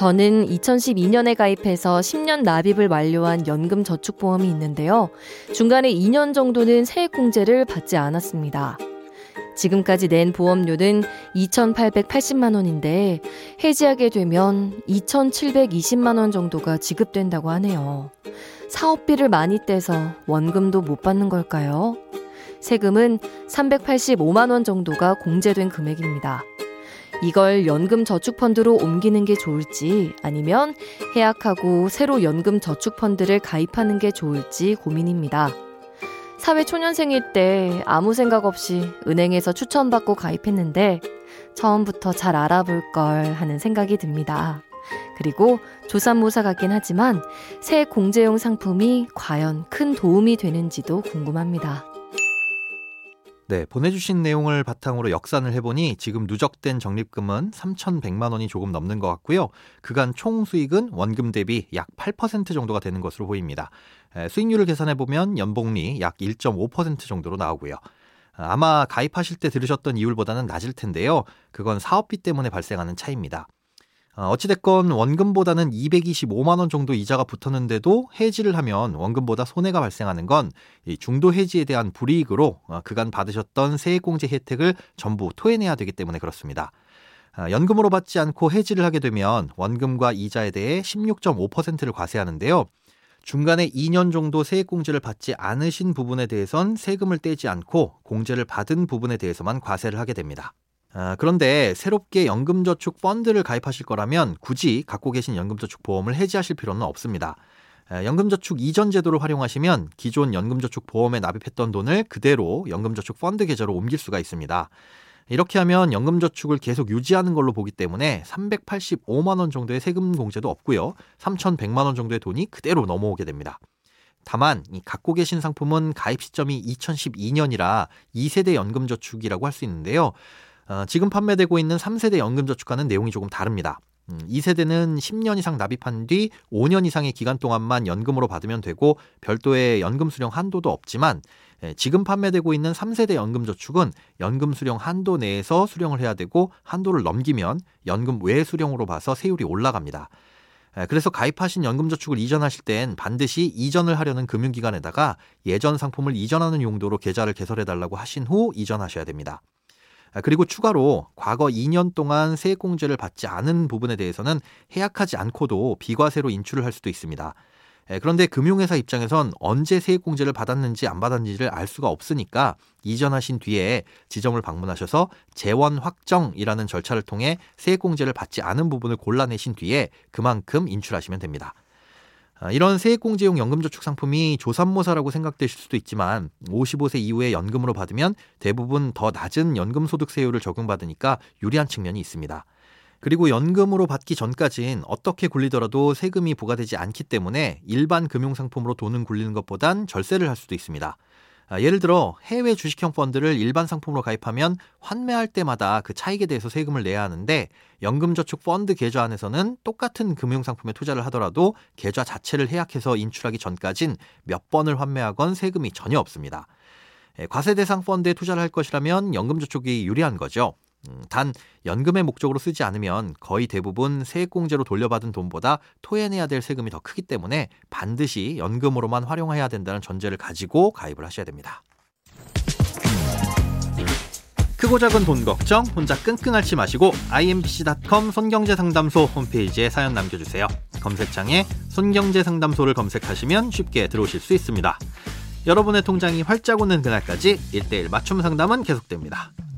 저는 2012년에 가입해서 10년 납입을 완료한 연금 저축보험이 있는데요. 중간에 2년 정도는 세액공제를 받지 않았습니다. 지금까지 낸 보험료는 2,880만 원인데 해지하게 되면 2,720만 원 정도가 지급된다고 하네요. 사업비를 많이 떼서 원금도 못 받는 걸까요? 세금은 385만 원 정도가 공제된 금액입니다. 이걸 연금 저축펀드로 옮기는 게 좋을지 아니면 해약하고 새로 연금 저축펀드를 가입하는 게 좋을지 고민입니다. 사회 초년생일 때 아무 생각 없이 은행에서 추천받고 가입했는데 처음부터 잘 알아볼 걸 하는 생각이 듭니다. 그리고 조삼모사 같긴 하지만 새 공제용 상품이 과연 큰 도움이 되는지도 궁금합니다. 네, 보내주신 내용을 바탕으로 역산을 해보니 지금 누적된 적립금은 3,100만 원이 조금 넘는 것 같고요. 그간 총 수익은 원금 대비 약 8% 정도가 되는 것으로 보입니다. 수익률을 계산해보면 연봉리 약 1.5% 정도로 나오고요. 아마 가입하실 때 들으셨던 이율보다는 낮을 텐데요. 그건 사업비 때문에 발생하는 차이입니다. 어, 어찌됐건 원금보다는 225만 원 정도 이자가 붙었는데도 해지를 하면 원금보다 손해가 발생하는 건 중도 해지에 대한 불이익으로 어, 그간 받으셨던 세액공제 혜택을 전부 토해내야 되기 때문에 그렇습니다. 아, 연금으로 받지 않고 해지를 하게 되면 원금과 이자에 대해 16.5%를 과세하는데요. 중간에 2년 정도 세액공제를 받지 않으신 부분에 대해선 세금을 떼지 않고 공제를 받은 부분에 대해서만 과세를 하게 됩니다. 아, 그런데 새롭게 연금저축 펀드를 가입하실 거라면 굳이 갖고 계신 연금저축 보험을 해지하실 필요는 없습니다. 아, 연금저축 이전 제도를 활용하시면 기존 연금저축 보험에 납입했던 돈을 그대로 연금저축 펀드 계좌로 옮길 수가 있습니다. 이렇게 하면 연금저축을 계속 유지하는 걸로 보기 때문에 385만 원 정도의 세금 공제도 없고요. 3,100만 원 정도의 돈이 그대로 넘어오게 됩니다. 다만 이 갖고 계신 상품은 가입 시점이 2012년이라 2세대 연금저축이라고 할 수 있는데요. 어, 지금 판매되고 있는 3세대 연금저축과는 내용이 조금 다릅니다. 음, 2세대는 10년 이상 납입한 뒤 5년 이상의 기간 동안만 연금으로 받으면 되고 별도의 연금 수령 한도도 없지만 예, 지금 판매되고 있는 3세대 연금저축은 연금 수령 한도 내에서 수령을 해야 되고 한도를 넘기면 연금 외 수령으로 봐서 세율이 올라갑니다. 예, 그래서 가입하신 연금저축을 이전하실 땐 반드시 이전을 하려는 금융기관에다가 예전 상품을 이전하는 용도로 계좌를 개설해달라고 하신 후 이전하셔야 됩니다. 아, 그리고 추가로 과거 2년 동안 세액공제를 받지 않은 부분에 대해서는 해약하지 않고도 비과세로 인출을 할 수도 있습니다. 그런데 금융회사 입장에선 언제 세액공제를 받았는지 안 받았는지를 알 수가 없으니까 이전하신 뒤에 지점을 방문하셔서 재원 확정이라는 절차를 통해 세액공제를 받지 않은 부분을 골라내신 뒤에 그만큼 인출하시면 됩니다. 아, 이런 세액공제용 연금저축 상품이 조삼모사라고 생각되실 수도 있지만 55세 이후에 연금으로 받으면 대부분 더 낮은 연금소득세율을 적용받으니까 유리한 측면이 있습니다. 그리고 연금으로 받기 전까진 어떻게 굴리더라도 세금이 부과되지 않기 때문에 일반 금융상품으로 돈은 굴리는 것보단 절세를 할 수도 있습니다. 아, 예를 들어 해외 주식형 펀드를 일반 상품으로 가입하면 환매할 때마다 그 차익에 대해서 세금을 내야 하는데 연금저축 펀드 계좌 안에서는 똑같은 금융상품에 투자를 하더라도 계좌 자체를 해약해서 인출하기 전까진 몇 번을 환매하건 세금이 전혀 없습니다. 과세 대상 펀드에 투자를 할 것이라면 연금저축이 유리한 거죠. 음, 단 연금의 목적으로 쓰지 않으면 거의 대부분 세액공제로 돌려받은 돈보다 토해내야 될 세금이 더 크기 때문에 반드시 연금으로만 활용해야 된다는 전제를 가지고 가입을 하셔야 됩니다. 크고 작은 돈 걱정 혼자 끙끙 앓지 마시고 imbc.com 손경제상담소 홈페이지에 사연 남겨주세요. 검색창에 손경제상담소를 검색하시면 쉽게 들어오실 수 있습니다. 여러분의 통장이 활짝 오는 그날까지 1대1 맞춤 상담은 계속됩니다.